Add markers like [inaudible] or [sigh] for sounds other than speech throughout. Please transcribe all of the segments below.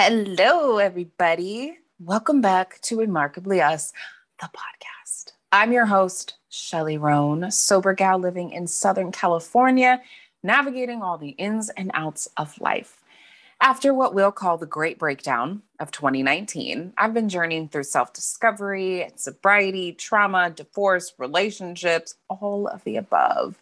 Hello, everybody. Welcome back to Remarkably Us, the podcast. I'm your host, Shelly Roan, sober gal living in Southern California, navigating all the ins and outs of life. After what we'll call the great breakdown of 2019, I've been journeying through self discovery, sobriety, trauma, divorce, relationships, all of the above.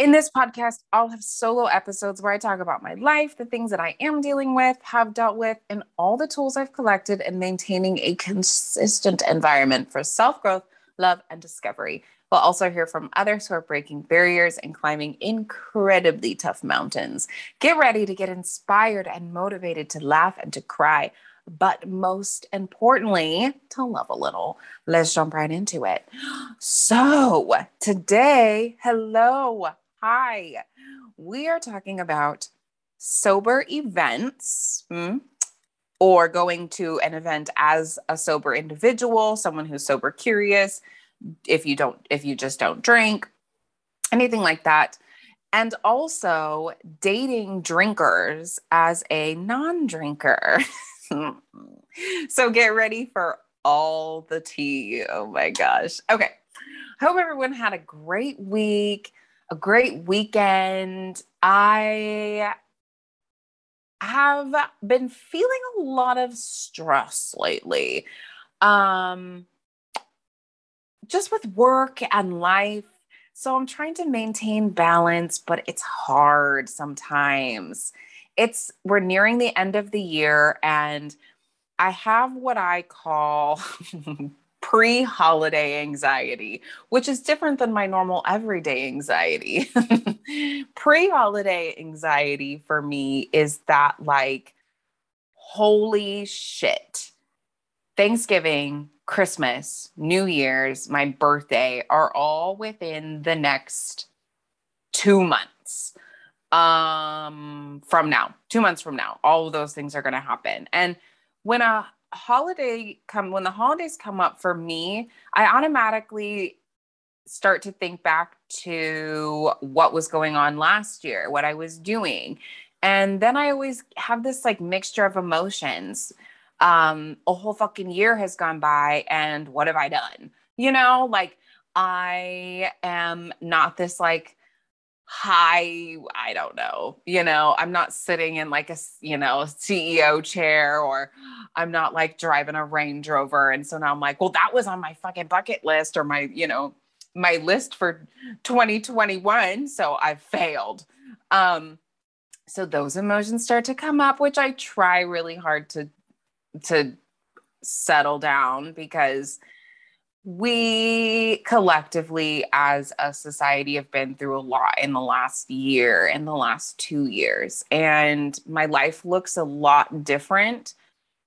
In this podcast, I'll have solo episodes where I talk about my life, the things that I am dealing with, have dealt with, and all the tools I've collected in maintaining a consistent environment for self growth, love, and discovery. We'll also hear from others who are breaking barriers and climbing incredibly tough mountains. Get ready to get inspired and motivated to laugh and to cry, but most importantly, to love a little. Let's jump right into it. [gasps] So, today, hello, Hi. We are talking about sober events hmm, or going to an event as a sober individual, someone who's sober curious, if you don't if you just don't drink, anything like that. And also dating drinkers as a non-drinker. [laughs] so get ready for all the tea. Oh my gosh. Okay. Hope everyone had a great week a great weekend. I have been feeling a lot of stress lately. Um just with work and life. So I'm trying to maintain balance, but it's hard sometimes. It's we're nearing the end of the year and I have what I call [laughs] pre holiday anxiety, which is different than my normal everyday anxiety. [laughs] pre holiday anxiety for me is that, like, holy shit, Thanksgiving, Christmas, New Year's, my birthday are all within the next two months. Um from now two months from now all those things are going to happen. And when a holiday come when the holidays come up for me, I automatically start to think back to what was going on last year, what I was doing. And then I always have this like mixture of emotions. Um, a whole fucking year has gone by, and what have I done? You know, like I am not this like high i don't know you know i'm not sitting in like a you know ceo chair or i'm not like driving a range rover. And so now i'm like well that was on my fucking bucket list or my you know my list for 2021 so i failed. Um so those emotions start to come up which i try really hard to to settle down because we collectively as a society have been through a lot in the last year in the last two years and my life looks a lot different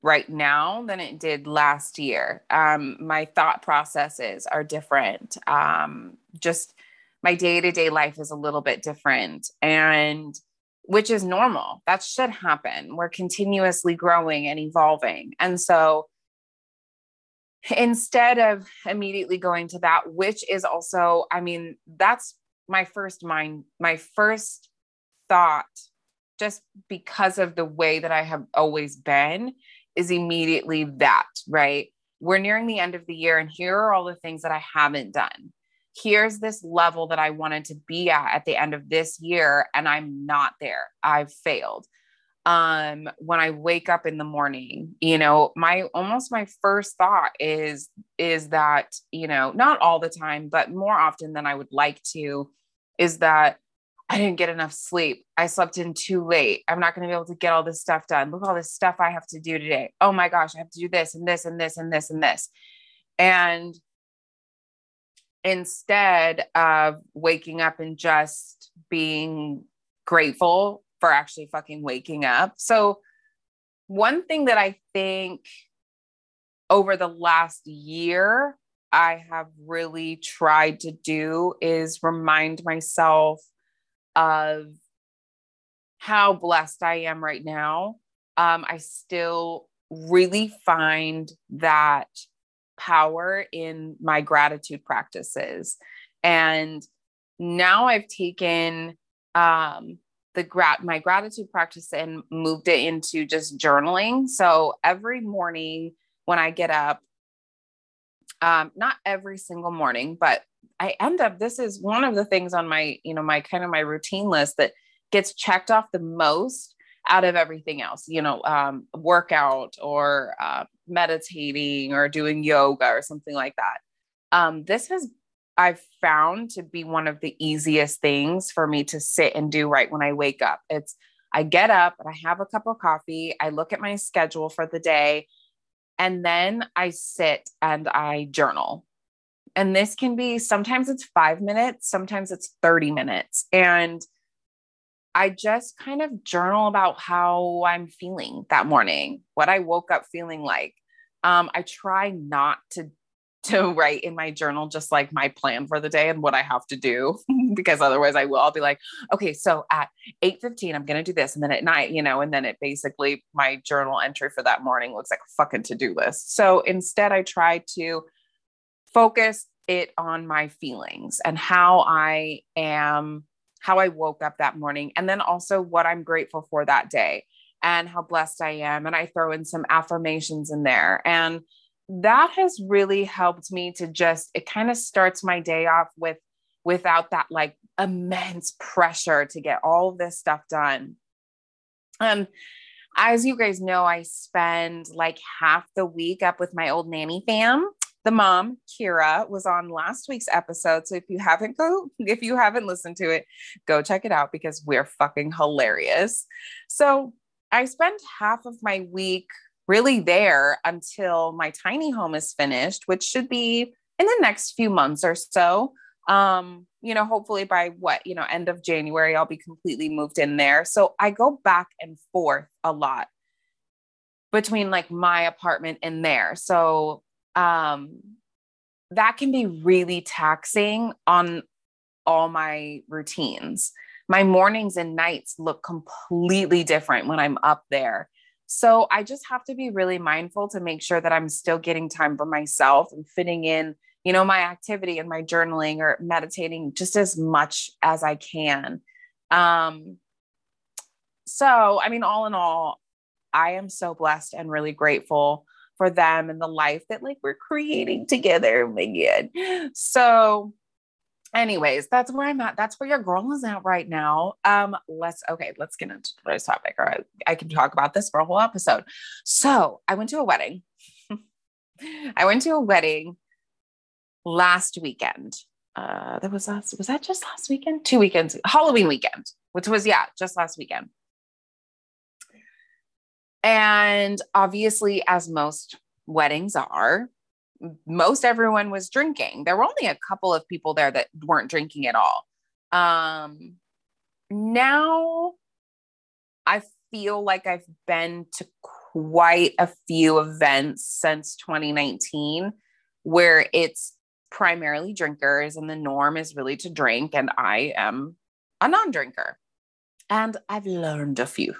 right now than it did last year. Um, my thought processes are different. Um, just my day-to-day life is a little bit different and which is normal. That should happen. We're continuously growing and evolving and so instead of immediately going to that which is also i mean that's my first mind my first thought just because of the way that i have always been is immediately that right? We're nearing the end of the year and here are all the things that i haven't done. Here's this level that i wanted to be at at the end of this year and i'm not there. I've failed um when i wake up in the morning you know my almost my first thought is is that you know not all the time but more often than i would like to is that i didn't get enough sleep. I slept in too late. I'm not going to be able to get all this stuff done. Look all this stuff i have to do today. Oh my gosh i have to do this and this and this and this and this. And instead of waking up and just being grateful for actually fucking waking up. So, one thing that I think over the last year I have really tried to do is remind myself of how blessed I am right now. Um, I still really find that power in my gratitude practices. And now I've taken um, the grat my gratitude practice and moved it into just journaling. So every morning when I get up, um, not every single morning, but I end up, this is one of the things on my, you know, my kind of my routine list that gets checked off the most out of everything else, you know, um, workout or uh, meditating or doing yoga or something like that. Um, this has I've found to be one of the easiest things for me to sit and do right when I wake up. It's I get up and I have a cup of coffee, I look at my schedule for the day, and then I sit and I journal. And this can be sometimes it's five minutes, sometimes it's 30 minutes. And I just kind of journal about how I'm feeling that morning, what I woke up feeling like. Um, I try not to to write in my journal just like my plan for the day and what I have to do [laughs] because otherwise I will I'll be like okay so at 8:15 I'm going to do this and then at night you know and then it basically my journal entry for that morning looks like a fucking to-do list. So instead I try to focus it on my feelings and how I am how I woke up that morning and then also what I'm grateful for that day and how blessed I am and I throw in some affirmations in there and that has really helped me to just it kind of starts my day off with without that like immense pressure to get all this stuff done. Um as you guys know i spend like half the week up with my old nanny fam. The mom kira was on last week's episode so if you haven't go if you haven't listened to it go check it out because we're fucking hilarious. So i spend half of my week really there until my tiny home is finished, which should be in the next few months or so. Um, you know, hopefully by what, you know, end of January, I'll be completely moved in there. So I go back and forth a lot between like my apartment and there. So um that can be really taxing on all my routines. My mornings and nights look completely different when I'm up there. So I just have to be really mindful to make sure that I'm still getting time for myself and fitting in, you know, my activity and my journaling or meditating just as much as I can. Um, so, I mean, all in all, I am so blessed and really grateful for them and the life that like we're creating together. Oh my. So anyways, that's where I'm at. That's where your girl is at right now. Um, let's okay, let's get into today's topic. All right, I can talk about this for a whole episode. So I went to a wedding. [laughs] I went to a wedding last weekend. Uh, that was last, was that just last weekend? Two weekends, Halloween weekend, which was yeah, just last weekend. And obviously, as most weddings are, most everyone was drinking. There were only a couple of people there that weren't drinking at all. Um, now I feel like I've been to quite a few events since 2019 where it's primarily drinkers and the norm is really to drink. And I am a non drinker. And I've learned a few.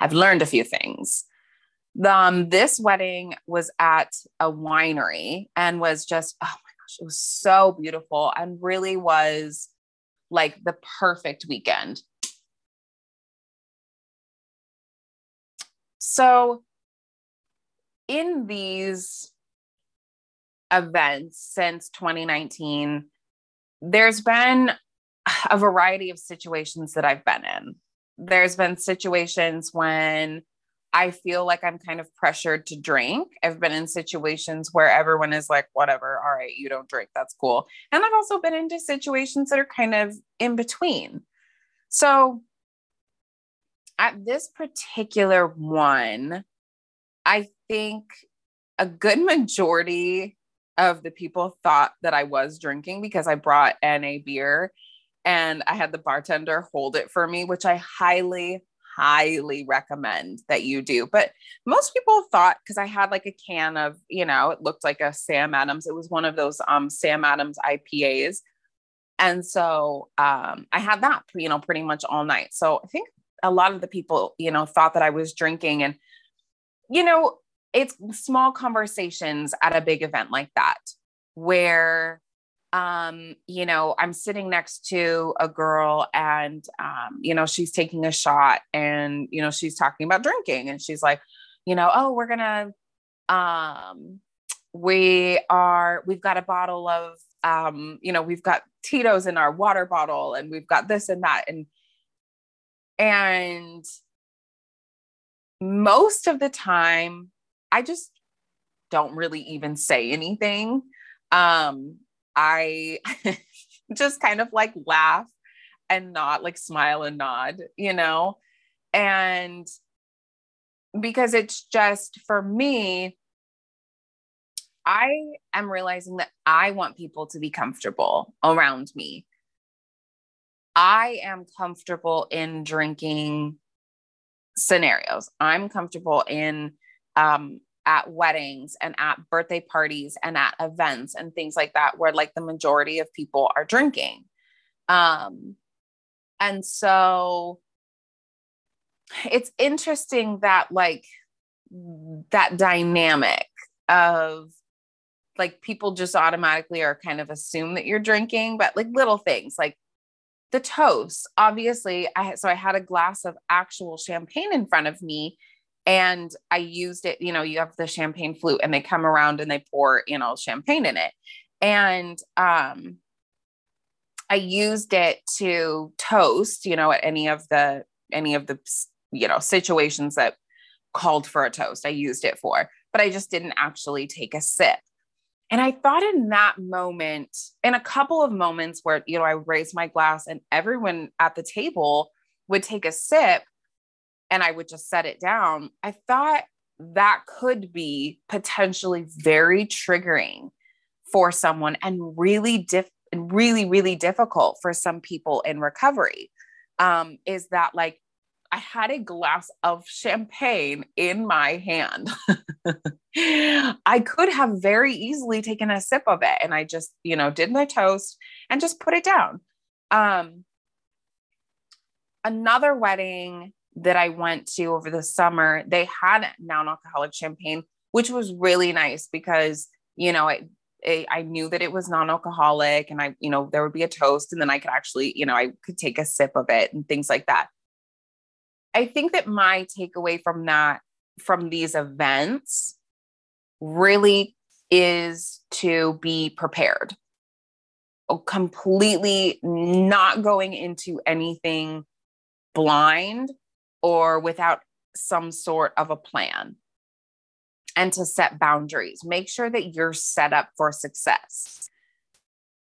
I've learned a few things um, this wedding was at a winery and was just, oh my gosh, it was so beautiful and really was like the perfect weekend. So, in these events since 2019, there's been a variety of situations that I've been in. There's been situations when I feel like I'm kind of pressured to drink. I've been in situations where everyone is like, whatever, all right, you don't drink, that's cool. And I've also been into situations that are kind of in between. So at this particular one, I think a good majority of the people thought that I was drinking because I brought NA beer and I had the bartender hold it for me, which I highly, highly recommend that you do. But most people thought because I had like a can of, you know, it looked like a Sam Adams. It was one of those um Sam Adams IPAs. And so um I had that, you know, pretty much all night. So I think a lot of the people, you know, thought that I was drinking and you know, it's small conversations at a big event like that where um, you know, I'm sitting next to a girl and, um, you know, she's taking a shot and, you know, she's talking about drinking and she's like, you know, oh, we're going to, um, we are, we've got a bottle of, um, you know, we've got Tito's in our water bottle and we've got this and that. And, and most of the time, I just don't really even say anything. Um, I [laughs] just kind of like laugh and nod, like smile and nod, you know? And because it's just for me, I am realizing that I want people to be comfortable around me. I am comfortable in drinking scenarios. I'm comfortable in um, at weddings and at birthday parties and at events and things like that where like the majority of people are drinking. Um and so it's interesting that like that dynamic of like people just automatically are kind of assume that you're drinking but like little things like the toast obviously i so i had a glass of actual champagne in front of me and I used it, you know, you have the champagne flute and they come around and they pour, you know, champagne in it. And um I used it to toast, you know, at any of the any of the you know situations that called for a toast. I used it for, but I just didn't actually take a sip. And I thought in that moment, in a couple of moments where, you know, I raised my glass and everyone at the table would take a sip, and I would just set it down, I thought that could be potentially very triggering for someone and really diff really really difficult for some people in recovery um is that like I had a glass of champagne in my hand. [laughs] I could have very easily taken a sip of it and I just, you know, did my toast and just put it down. Um another wedding that I went to over the summer, they had non-alcoholic champagne, which was really nice because you know it, I knew that it was non-alcoholic, and I you know there would be a toast, and then I could actually you know I could take a sip of it and things like that. I think that my takeaway from that from these events really is to be prepared oh, completely not going into anything blind or without some sort of a plan and to set boundaries. Make sure that you're set up for success.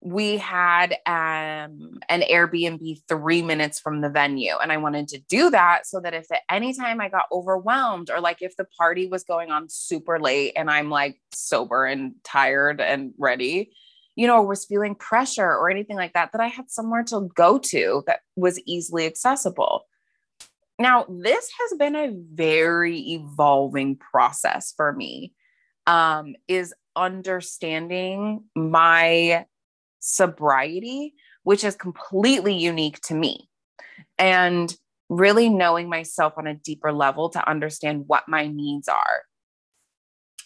We had um, an Airbnb three minutes from the venue, and I wanted to do that so that if at any time I got overwhelmed, or like if the party was going on super late and I'm like sober and tired and ready, you know, was feeling pressure or anything like that, that I had somewhere to go to that was easily accessible. Now, this has been a very evolving process for me. Um, is understanding my sobriety, which is completely unique to me, and really knowing myself on a deeper level to understand what my needs are.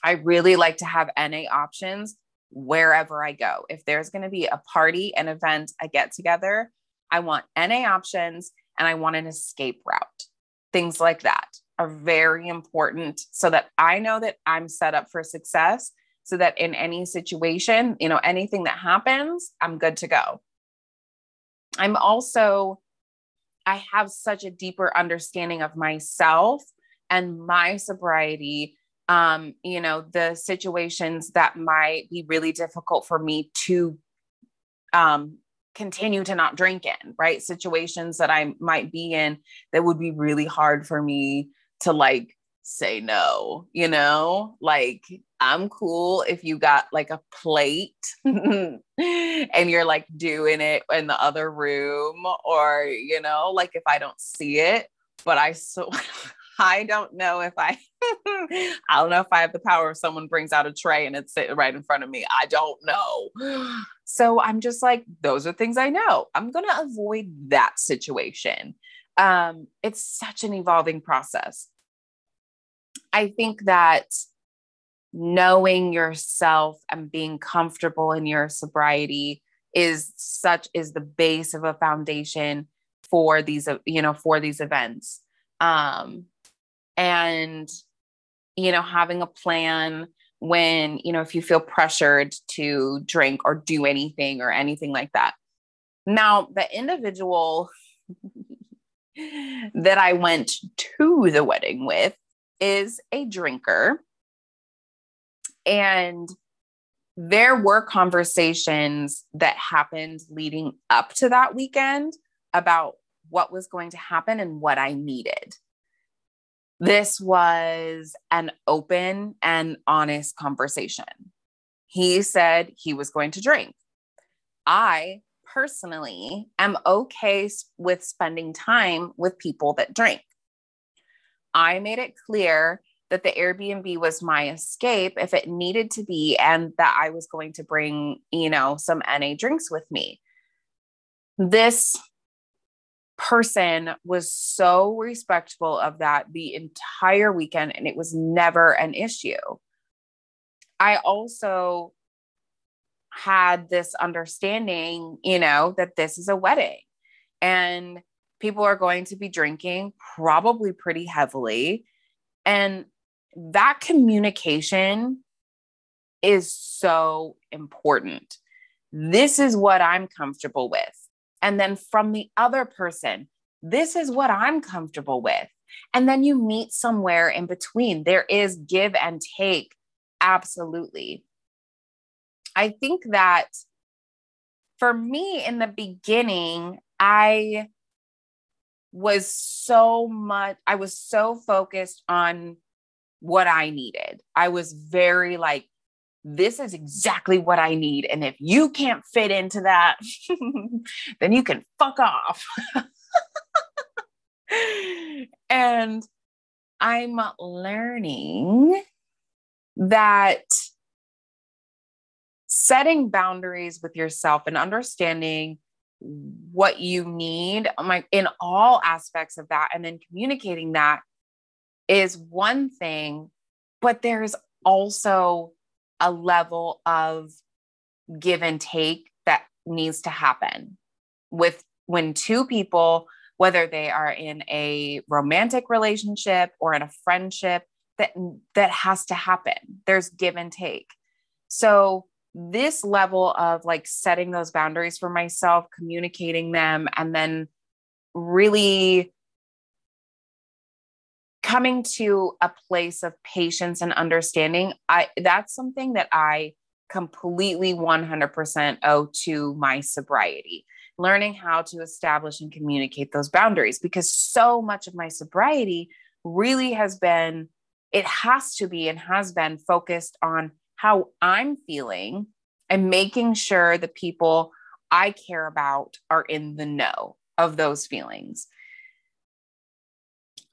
I really like to have NA options wherever I go. If there's going to be a party, an event, a get together, I want NA options and I want an escape route. Things like that are very important so that I know that I'm set up for success so that in any situation, you know, anything that happens, I'm good to go. I'm also, I have such a deeper understanding of myself and my sobriety. Um, you know, the situations that might be really difficult for me to um, continue to not drink in, right? Situations that I might be in that would be really hard for me to like say no, you know? Like I'm cool if you got like a plate [laughs] and you're like doing it in the other room or you know, like if I don't see it, but I so [laughs] I don't know if I [laughs] I don't know if I have the power if someone brings out a tray and it's right in front of me. I don't know. [gasps] So I'm just like, those are things I know. I'm going to avoid that situation. Um, it's such an evolving process. I think that knowing yourself and being comfortable in your sobriety is such is the base of a foundation for these you know for these events um and you know having a plan when you know if you feel pressured to drink or do anything or anything like that now the individual [laughs] that i went to the wedding with is a drinker and there were conversations that happened leading up to that weekend about what was going to happen and what I needed. This was an open and honest conversation. He said he was going to drink. I personally am okay with spending time with people that drink. I made it clear that the Airbnb was my escape if it needed to be, and that I was going to bring, you know, some NA drinks with me. This person was so respectful of that the entire weekend, and it was never an issue. I also had this understanding, you know, that this is a wedding and people are going to be drinking probably pretty heavily. And that communication is so important. This is what I'm comfortable with. And then from the other person, this is what I'm comfortable with. And then you meet somewhere in between. There is give and take. Absolutely. I think that for me in the beginning, I was so much, I was so focused on what I needed. I was very like, this is exactly what I need. And if you can't fit into that, [laughs] then you can fuck off. [laughs] and I'm learning that setting boundaries with yourself and understanding what you need um, in all aspects of that and then communicating that is one thing, but there's also a level of give and take that needs to happen with when two people whether they are in a romantic relationship or in a friendship that that has to happen. There's give and take. So this level of like setting those boundaries for myself communicating them and then really coming to a place of patience and understanding i that's something that i completely 100% owe to my sobriety. Learning how to establish and communicate those boundaries because so much of my sobriety really has been it has to be and has been focused on how i'm feeling and making sure the people i care about are in the know of those feelings.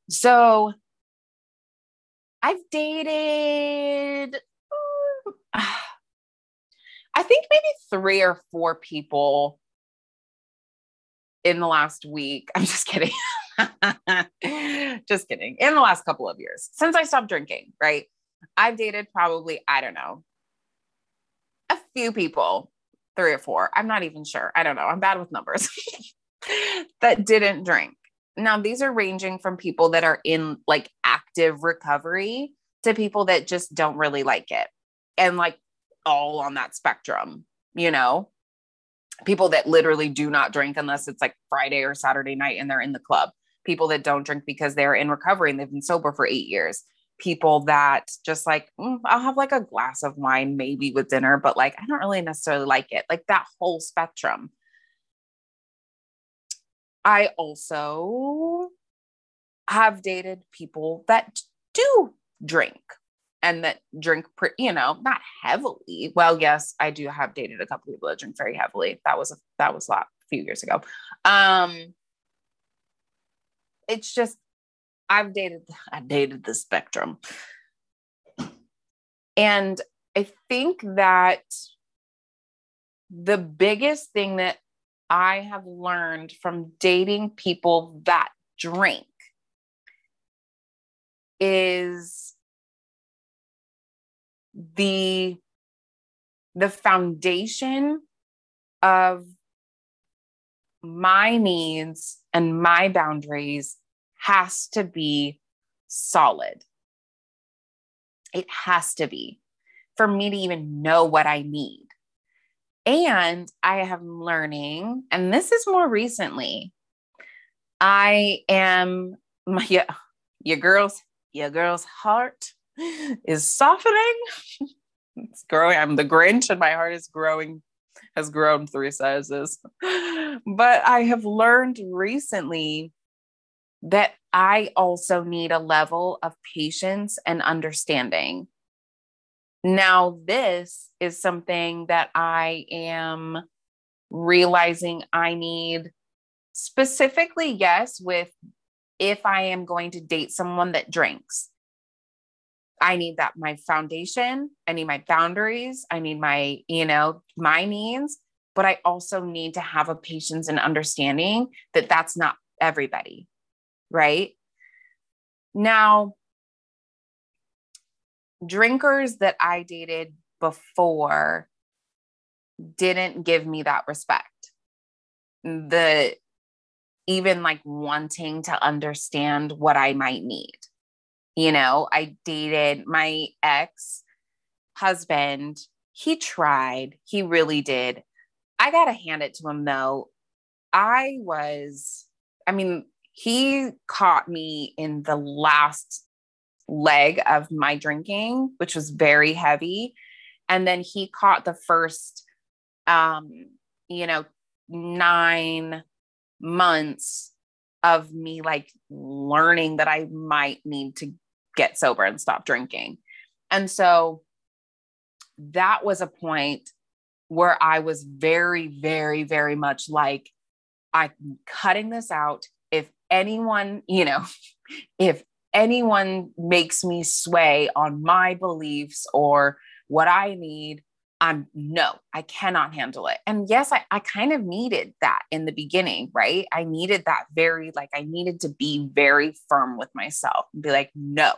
So I've dated, uh, I think maybe three or four people in the last week. [laughs] I'm just kidding. [laughs] just kidding. In the last couple of years since I stopped drinking, right? I've dated probably, I don't know, a few people, three or four. I'm not even sure. I don't know. I'm bad with numbers [laughs] that didn't drink. Now, these are ranging from people that are in like active recovery to people that just don't really like it and like all on that spectrum, you know? People that literally do not drink unless it's like Friday or Saturday night and they're in the club. People that don't drink because they're in recovery and they've been sober for eight years. People that just like, mm, I'll have like a glass of wine maybe with dinner, but like, I don't really necessarily like it. Like that whole spectrum. I also have dated people that do drink and that drink, pretty you know, not heavily. Well, yes, I do have dated a couple people that drink very heavily. That was a, that was a lot a few years ago. Um, it's just I've dated [laughs] I dated the spectrum, and I think that the biggest thing that I have learned from dating people that drink is the the foundation of my needs and my boundaries has to be solid. It has to be for me to even know what I need. And I am learning, and this is more recently, I am my [laughs] yeah, your girl's your girl's heart is softening. it's growing. I'm the Grinch, and my heart is growing, has grown three sizes. But I have learned recently that I also need a level of patience and understanding. Now, this is something that I am realizing I need specifically, yes, with if I am going to date someone that drinks. I need that my foundation, I need my boundaries, I need my, you know, my needs, but I also need to have a patience and understanding that that's not everybody, right? Now, drinkers that I dated before didn't give me that respect. The even like wanting to understand what I might need. You know, I dated my ex husband. He tried, he really did. I got to hand it to him though. I was, I mean, he caught me in the last leg of my drinking, which was very heavy. And then he caught the first, um, you know, nine months of me like learning that I might need to get sober and stop drinking. And so that was a point where I was very, very, very much like, I'm cutting this out. If anyone, you know, [laughs] if anyone makes me sway on my beliefs or what I need, I'm no, I cannot handle it. And yes, I, I kind of needed that in the beginning, right? I needed that very, like, I needed to be very firm with myself and be like, no,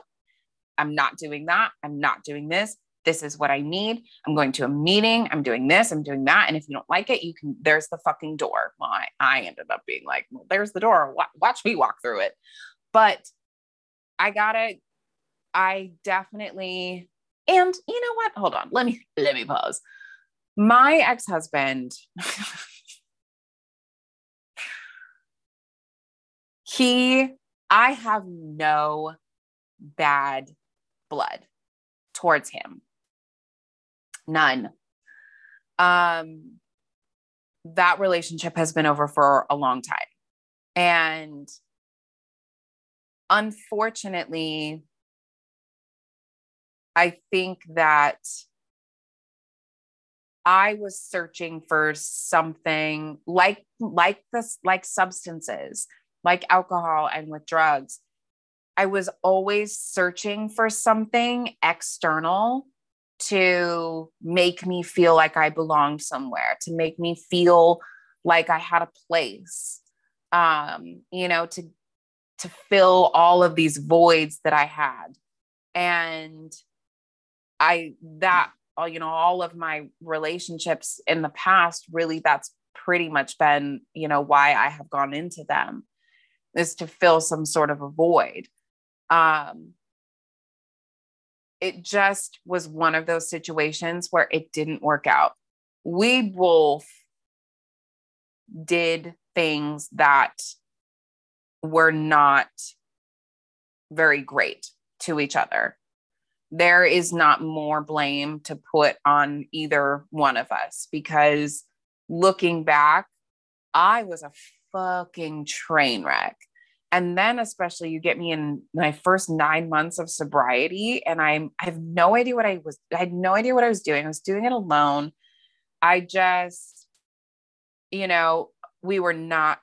I'm not doing that. I'm not doing this. This is what I need. I'm going to a meeting. I'm doing this. I'm doing that. And if you don't like it, you can, there's the fucking door. Well, I, I ended up being like, well, there's the door. Watch me walk through it. But I gotta, I definitely and you know what? Hold on. Let me [laughs] let me pause. My ex-husband [laughs] he I have no bad blood towards him. None. Um that relationship has been over for a long time. And unfortunately, I think that I was searching for something like like this like substances, like alcohol and with drugs. I was always searching for something external to make me feel like I belonged somewhere, to make me feel like I had a place. Um, you know, to to fill all of these voids that I had. And I that uh, you know all of my relationships in the past really that's pretty much been you know why I have gone into them is to fill some sort of a void. Um, it just was one of those situations where it didn't work out. We both did things that were not very great to each other there is not more blame to put on either one of us because looking back, I was a fucking train wreck. And then, especially, you get me in my first nine months of sobriety, and I'm I have no idea what I was. I had no idea what I was doing. I was doing it alone. I just, you know, we were not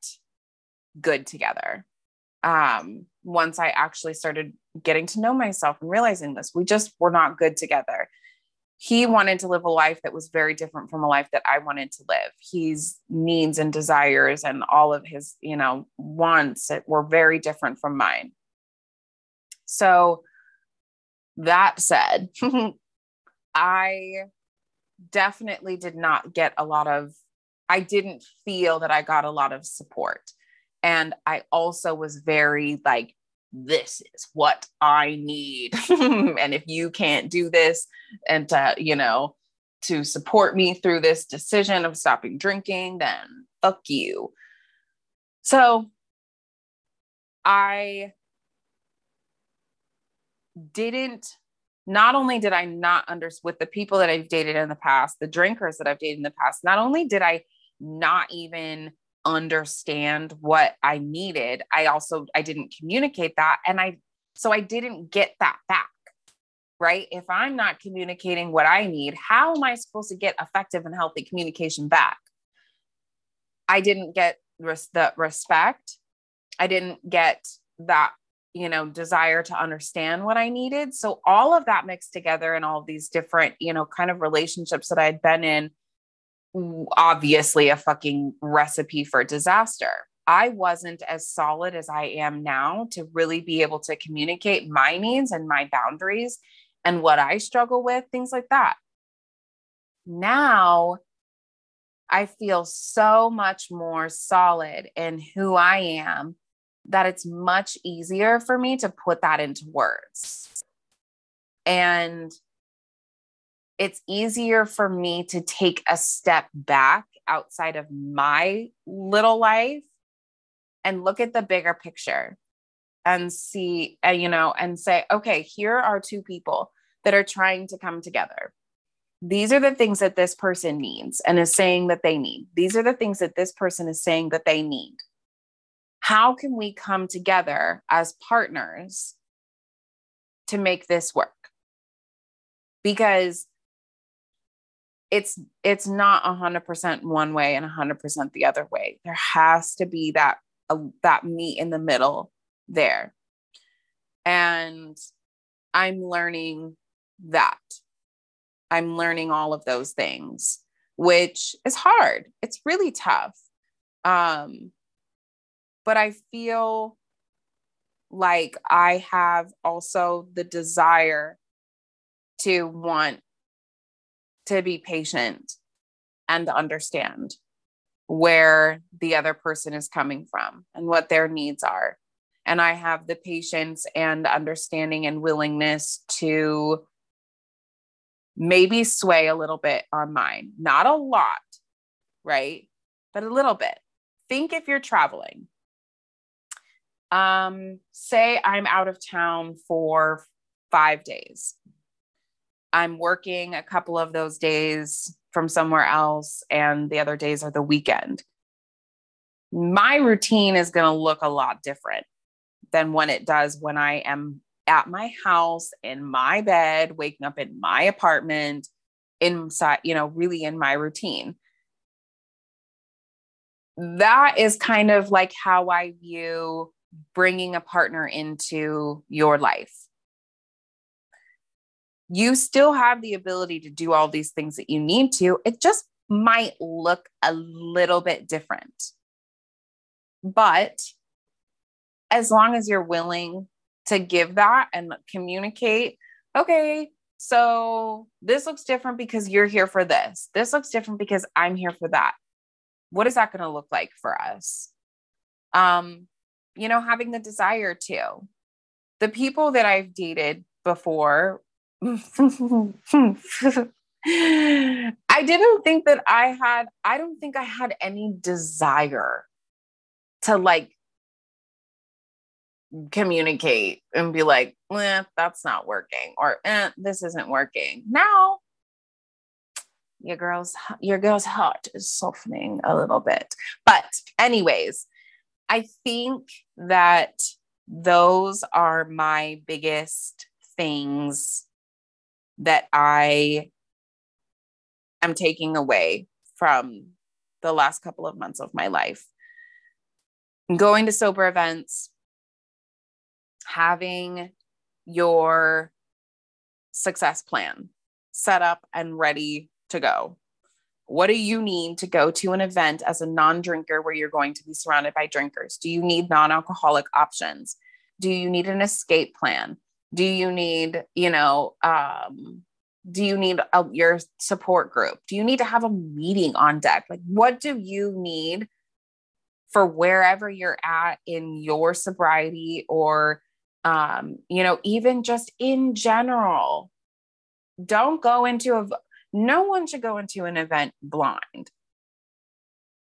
good together. Um, once I actually started getting to know myself and realizing this. We just were not good together. He wanted to live a life that was very different from a life that I wanted to live. His needs and desires and all of his, you know, wants were very different from mine. So, that said, [laughs] I definitely did not get a lot of I didn't feel that I got a lot of support. And I also was very like, this is what I need. [laughs] and if you can't do this and to, you know, to support me through this decision of stopping drinking, then fuck you. So I didn't not only did I not understand with the people that I've dated in the past, the drinkers that I've dated in the past, not only did I not even understand what I needed, I also I didn't communicate that and I so I didn't get that back. Right? If I'm not communicating what I need, how am I supposed to get effective and healthy communication back? I didn't get res- the respect. I didn't get that you know desire to understand what i needed so all of that mixed together and all these different you know kind of relationships that i'd been in obviously a fucking recipe for disaster i wasn't as solid as i am now to really be able to communicate my needs and my boundaries and what i struggle with things like that now i feel so much more solid in who i am that it's much easier for me to put that into words. And it's easier for me to take a step back outside of my little life and look at the bigger picture and see, uh, you know, and say, okay, here are two people that are trying to come together. These are the things that this person needs and is saying that they need. These are the things that this person is saying that they need how can we come together as partners to make this work because it's it's not 100% one way and 100% the other way. There has to be that uh, that meet in the middle there. And i'm learning that. I'm learning all of those things which is hard. It's really tough. Um but I feel like I have also the desire to want to be patient and understand where the other person is coming from and what their needs are. And I have the patience and understanding and willingness to maybe sway a little bit on mine, not a lot, right? But a little bit. Think if you're traveling um, say I'm out of town for five days. I'm working a couple of those days from somewhere else, and the other days are the weekend. My routine is going to look a lot different than when it does when I am at my house, in my bed, waking up in my apartment, inside, you know, really in my routine. That is kind of like how I view bringing a partner into your life. You still have the ability to do all these things that you need to. It just might look a little bit different. But as long as you're willing to give that and communicate, okay, so this looks different because you're here for this. This looks different because I'm here for that. What is that going to look like for us? Um, you know, having the desire to. The people that I've dated before, I didn't think that I had, I don't think I had any desire to like communicate and be like, eh, that's not working or eh, this isn't working. Now, your girl's your girl's heart is softening a little bit. But anyways, I think that those are my biggest things that I am taking away from the last couple of months of my life. Going to sober events, having your success plan set up and ready to go. What do you need to go to an event as a non drinker where you're going to be surrounded by drinkers? Do you need non alcoholic options? Do you need an escape plan? Do you need, you know, um, do you need a, your support group? Do you need to have a meeting on deck? Like, what do you need for wherever you're at in your sobriety or, um, you know, even just in general? Don't go into a, no one should go into an event blind.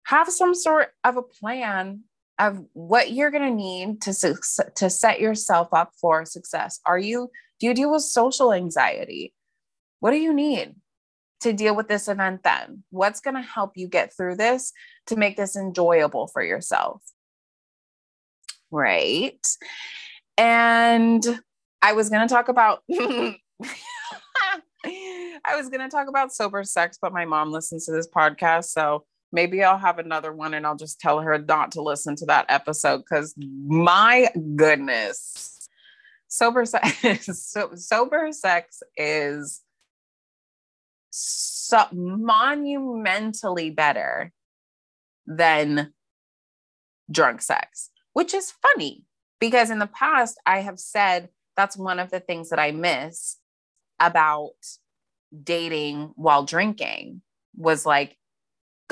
Have some sort of a plan of what you're going to need to to set yourself up for success. Are you do you deal with social anxiety? What do you need to deal with this event then? What's going to help you get through this to make this enjoyable for yourself? Right. And I was going to talk about [laughs] I was going to talk about sober sex, but my mom listens to this podcast. So maybe I'll have another one and I'll just tell her not to listen to that episode because my goodness, sober sex, [laughs] so, sober sex is so monumentally better than drunk sex, which is funny because in the past I have said that's one of the things that I miss about dating while drinking was like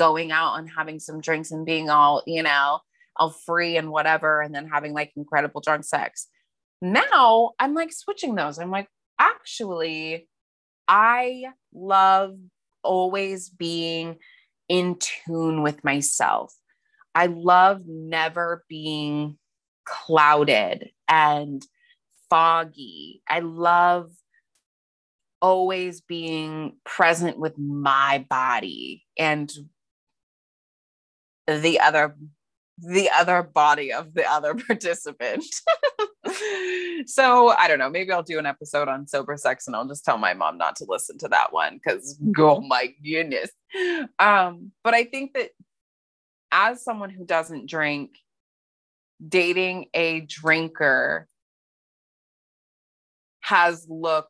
going out and having some drinks and being all, you know, all free and whatever, and then having like incredible drunk sex. Now I'm like switching those. I'm like, actually, I love always being in tune with myself. I love never being clouded and foggy. I love always being present with my body and the other the other body of the other [laughs] participant. [laughs] so I don't know. Maybe I'll do an episode on sober sex and I'll just tell my mom not to listen to that one because oh my goodness. Um, but I think that as someone who doesn't drink, dating a drinker has looked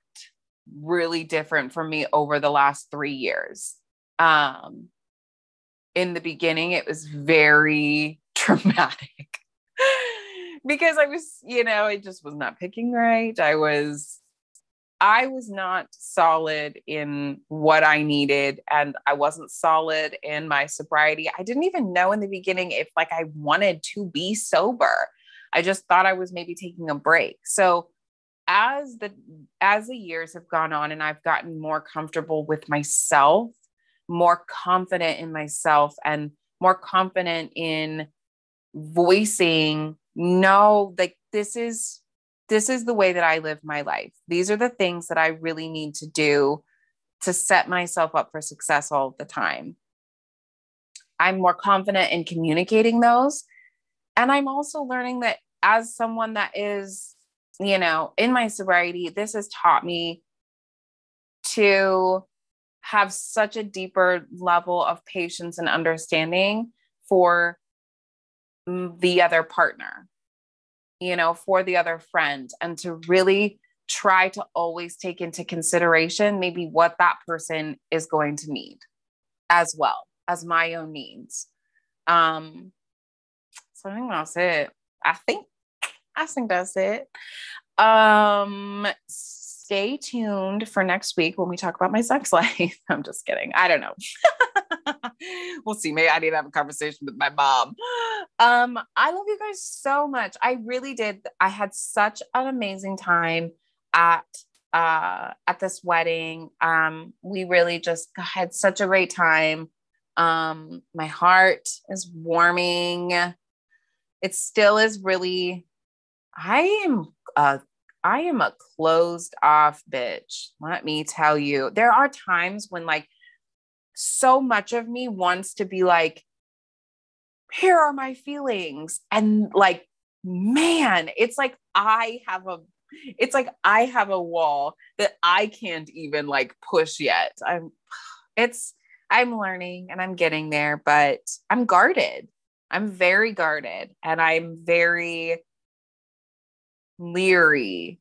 really different for me over the last three years. Um, in the beginning, it was very [laughs] traumatic because I was, you know, I just was not picking right. I was, I was not solid in what I needed, and I wasn't solid in my sobriety. I didn't even know in the beginning if like I wanted to be sober. I just thought I was maybe taking a break. So as the as the years have gone on and I've gotten more comfortable with myself, more confident in myself and more confident in voicing no like this is this is the way that I live my life. These are the things that I really need to do to set myself up for success all the time. I'm more confident in communicating those. And I'm also learning that as someone that is, you know, in my sobriety, this has taught me to have such a deeper level of patience and understanding for the other partner, you know, for the other friend, and to really try to always take into consideration maybe what that person is going to need as well as my own needs. Um, so I think that's it. I think I think that's it. Um, stay tuned for next week when we talk about my sex [laughs] life. I'm just kidding. I don't know. [laughs] we'll see. Maybe I need to have a conversation with my mom. Um, I love you guys so much. I really did. I had such an amazing time at uh at this wedding. Um, we really just had such a great time. Um, my heart is warming. It still is really I am a I am a closed off bitch. Let me tell you. There are times when like so much of me wants to be like, here are my feelings. And like, man, it's like I have a it's like I have a wall that I can't even like push yet. I'm it's I'm learning and I'm getting there, but I'm guarded. I'm very guarded and I'm very leery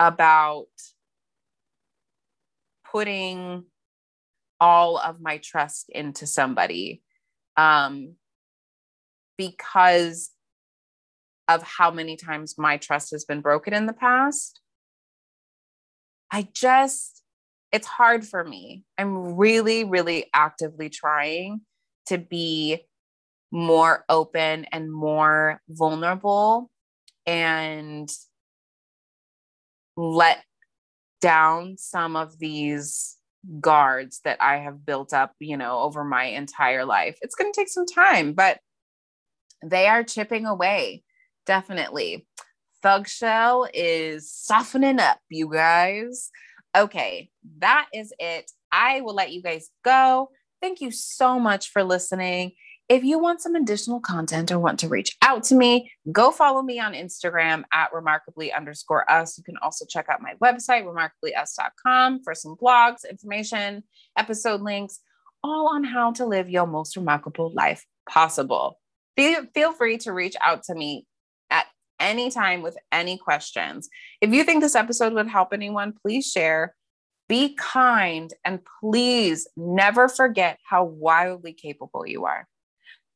about putting all of my trust into somebody um, because of how many times my trust has been broken in the past. I just, it's hard for me. I'm really, really actively trying to be more open and more vulnerable and let down some of these guards that I have built up, you know, over my entire life. It's going to take some time, but they are chipping away. Definitely. Thug Shell is softening up, you guys. Okay, that is it. I will let you guys go. Thank you so much for listening. If you want some additional content or want to reach out to me, go follow me on Instagram at remarkably underscore us. You can also check out my website, remarkablyus.com, for some blogs, information, episode links, all on how to live your most remarkable life possible. Feel, feel free to reach out to me at any time with any questions. If you think this episode would help anyone, please share. Be kind and please never forget how wildly capable you are.